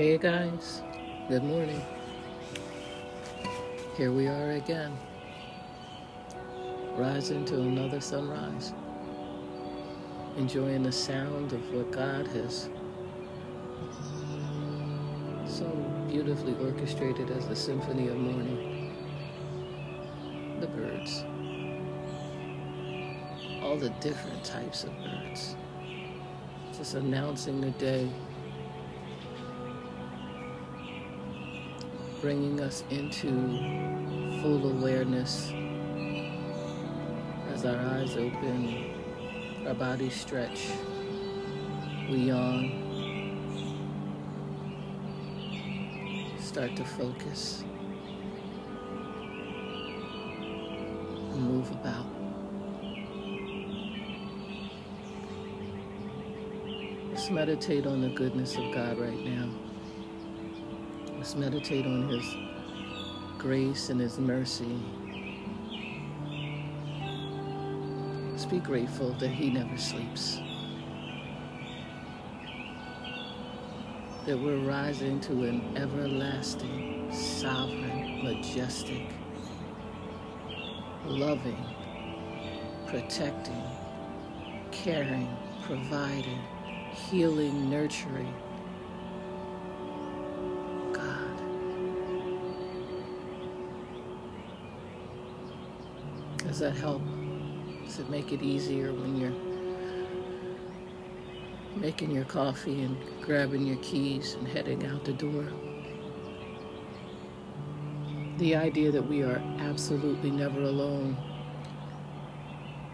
Hey guys, good morning. Here we are again, rising to another sunrise, enjoying the sound of what God has so beautifully orchestrated as the symphony of morning. The birds, all the different types of birds, just announcing the day bringing us into full awareness as our eyes open, our bodies stretch, we yawn, start to focus, move about. Let's meditate on the goodness of God right now. Meditate on His grace and His mercy. Let's be grateful that He never sleeps. That we're rising to an everlasting, sovereign, majestic, loving, protecting, caring, providing, healing, nurturing, Does that help? Does it make it easier when you're making your coffee and grabbing your keys and heading out the door? The idea that we are absolutely never alone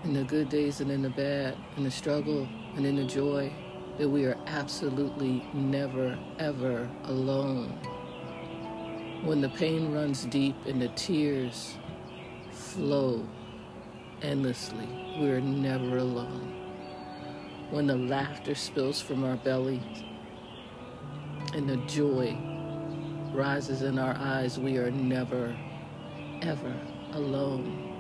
in the good days and in the bad, in the struggle and in the joy, that we are absolutely never, ever alone. When the pain runs deep and the tears flow endlessly. We're never alone. When the laughter spills from our bellies and the joy rises in our eyes, we are never, ever alone.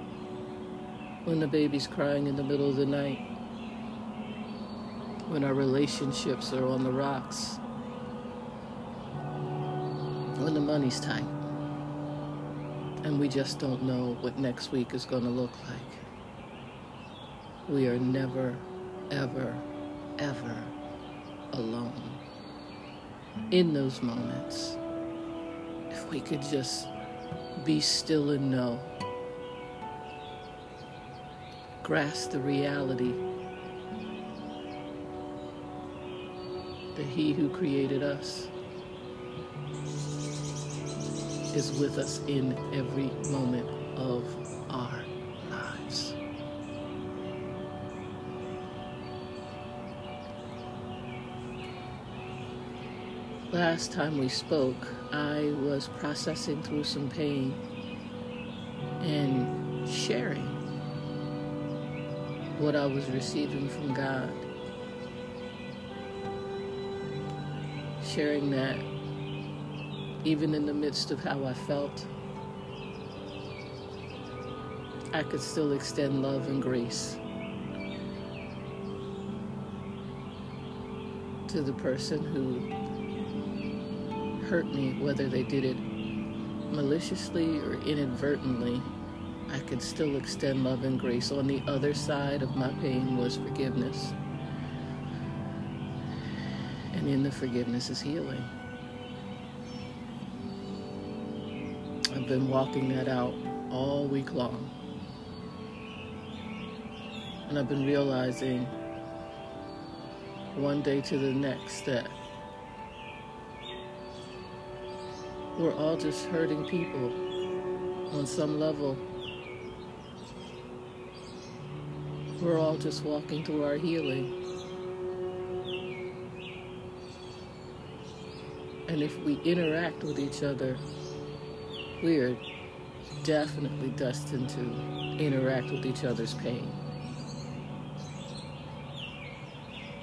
When the baby's crying in the middle of the night, when our relationships are on the rocks, when the money's tight, and we just don't know what next week is going to look like we are never, ever, ever alone. In those moments, if we could just be still and know, grasp the reality that He who created us is with us in every moment of Last time we spoke, I was processing through some pain and sharing what I was receiving from God. Sharing that even in the midst of how I felt, I could still extend love and grace to the person who hurt me, whether they did it maliciously or inadvertently, I could still extend love and grace. On the other side of my pain was forgiveness. And in the forgiveness is healing. I've been walking that out all week long. And I've been realizing one day to the next that we're all just hurting people on some level. We're all just walking through our healing. And if we interact with each other, we are definitely destined to interact with each other's pain.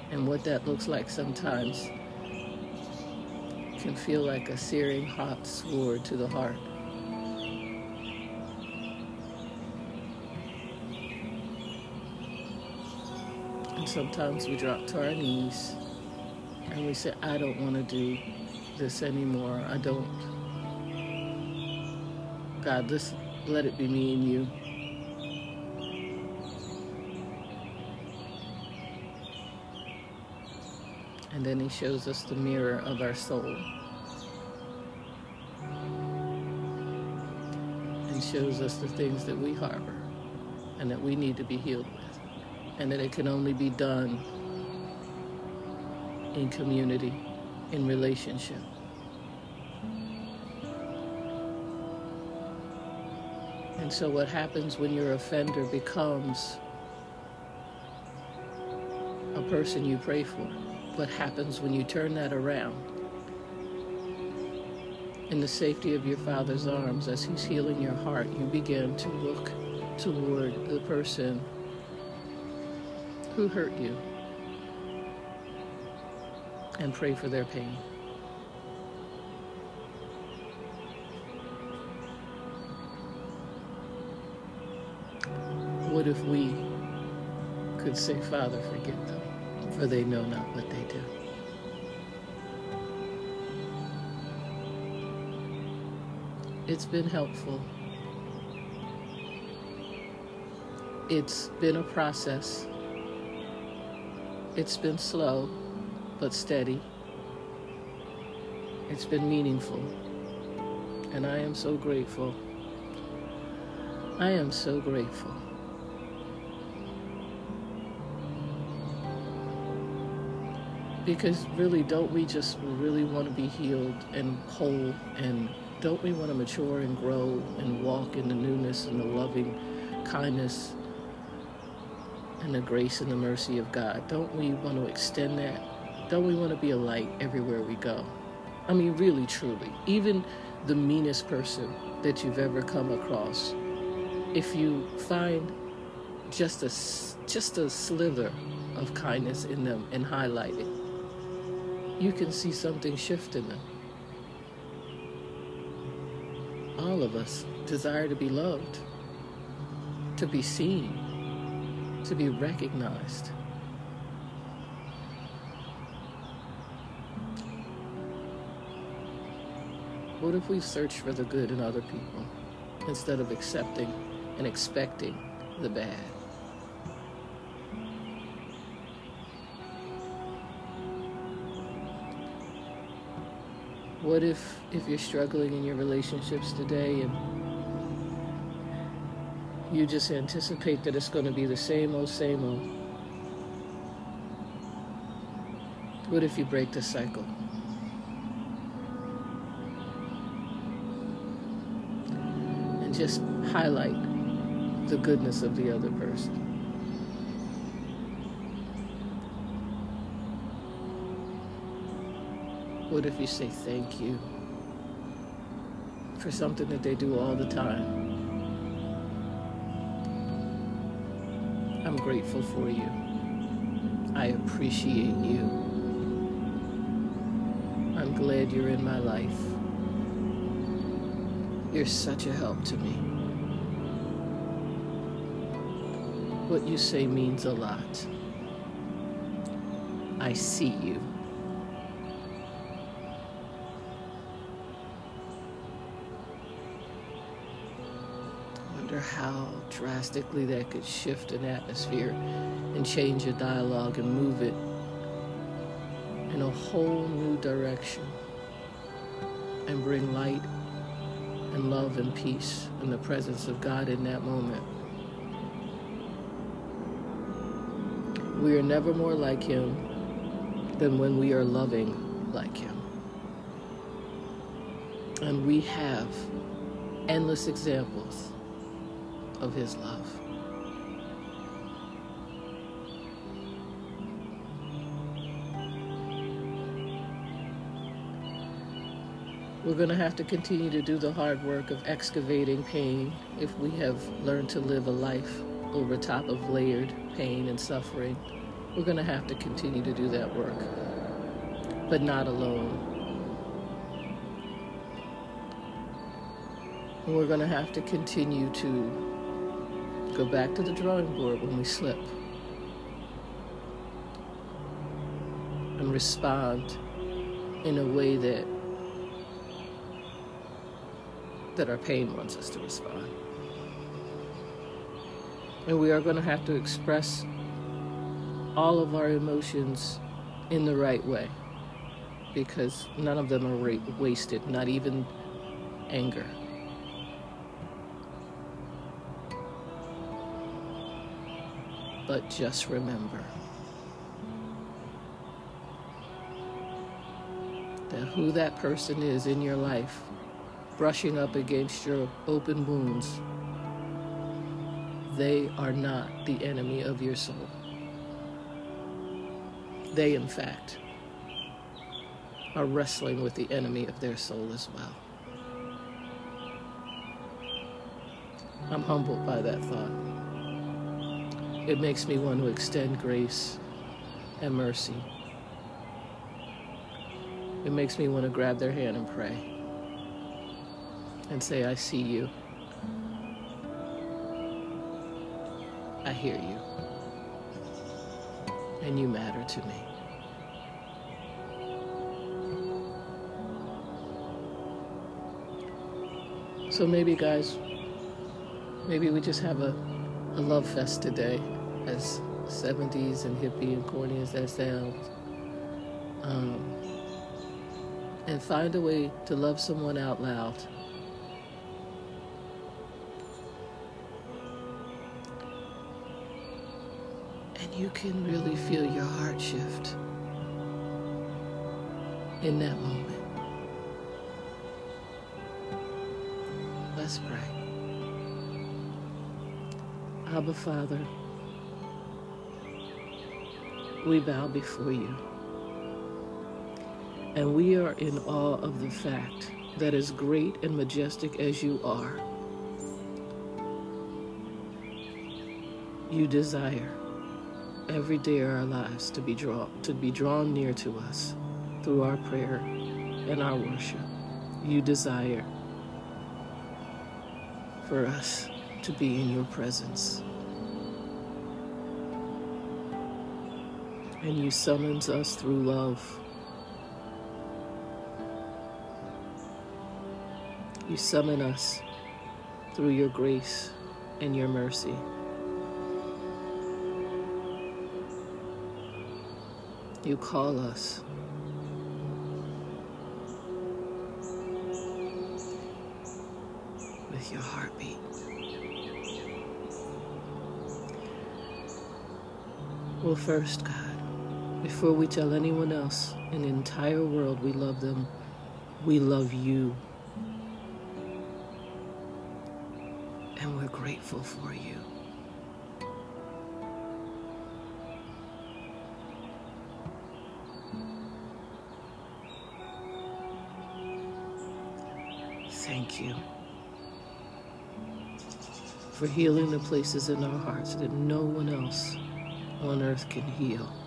And what that looks like sometimes can feel like a searing hot sword to the heart. And sometimes we drop to our knees and we say, I don't want to do this anymore. I don't. God, this, let it be me and you. And then he shows us the mirror of our soul. And shows us the things that we harbor and that we need to be healed with. And that it can only be done in community, in relationship. And so, what happens when your offender becomes a person you pray for? What happens when you turn that around? In the safety of your Father's arms, as He's healing your heart, you begin to look toward the person who hurt you and pray for their pain. What if we could say, Father, forgive them, for they know not what they do? It's been helpful. It's been a process. It's been slow but steady. It's been meaningful. And I am so grateful. I am so grateful. Because really, don't we just really want to be healed and whole? And don't we want to mature and grow and walk in the newness and the loving kindness and the grace and the mercy of God? Don't we want to extend that? Don't we want to be a light everywhere we go? I mean, really, truly. Even the meanest person that you've ever come across, if you find just a, just a slither of kindness in them and highlight it, you can see something shift in them. All of us desire to be loved, to be seen, to be recognized. What if we search for the good in other people instead of accepting and expecting the bad? What if if you're struggling in your relationships today and you just anticipate that it's going to be the same old, same old? What if you break the cycle? And just highlight the goodness of the other person. What if you say thank you for something that they do all the time? I'm grateful for you. I appreciate you. I'm glad you're in my life. You're such a help to me. What you say means a lot. I see you. How drastically that could shift an atmosphere and change a dialogue and move it in a whole new direction and bring light and love and peace and the presence of God in that moment. We are never more like Him than when we are loving like Him. And we have endless examples of His love. We're going to have to continue to do the hard work of excavating pain if we have learned to live a life over top of layered pain and suffering. We're going to have to continue to do that work, but not alone. We're going to have to continue to Go back to the drawing board when we slip. And respond in a way that that our pain wants us to respond. And we are going to have to express all of our emotions in the right way because none of them are wasted, not even anger. But just remember that who that person is in your life, brushing up against your open wounds, they are not the enemy of your soul. They, in fact, are wrestling with the enemy of their soul as well. I'm humbled by that thought. It makes me want to extend grace and mercy. It makes me want to grab their hand and pray and say, I see you. I hear you. And you matter to me. So maybe, guys, maybe we just have a, a love fest today, as 70s and hippie and corny as that sounds. Um, and find a way to love someone out loud. And you can really feel your heart shift in that moment. Let's pray. Abba Father, we bow before you. And we are in awe of the fact that as great and majestic as you are, you desire every day of our lives to be drawn to be drawn near to us through our prayer and our worship. You desire for us to be in your presence. And you summons us through love. You summon us through your grace and your mercy. You call us with your heartbeat. Well, first, God, before we tell anyone else in the entire world we love them, we love you. And we're grateful for you. Thank you for healing the places in our hearts that no one else on earth can heal.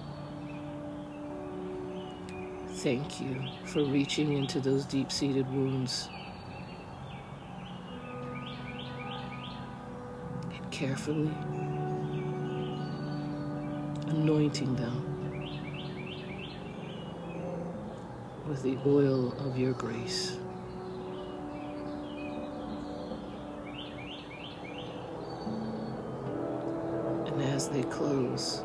Thank you for reaching into those deep seated wounds and carefully anointing them with the oil of your grace. And as they close,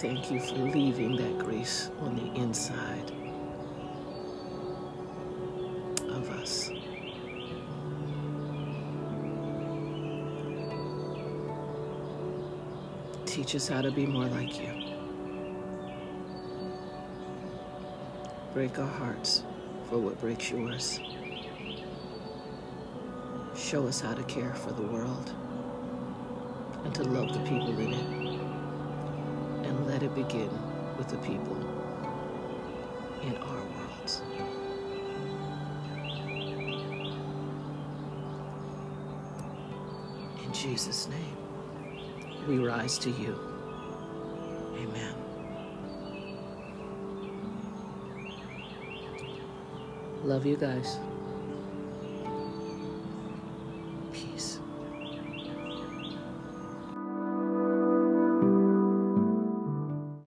thank you for leaving that grace on the inside of us. Teach us how to be more like you. Break our hearts for what breaks yours. Show us how to care for the world and to love the people in it. It begin with the people in our worlds. In Jesus' name, we rise to you. Amen. Love you guys.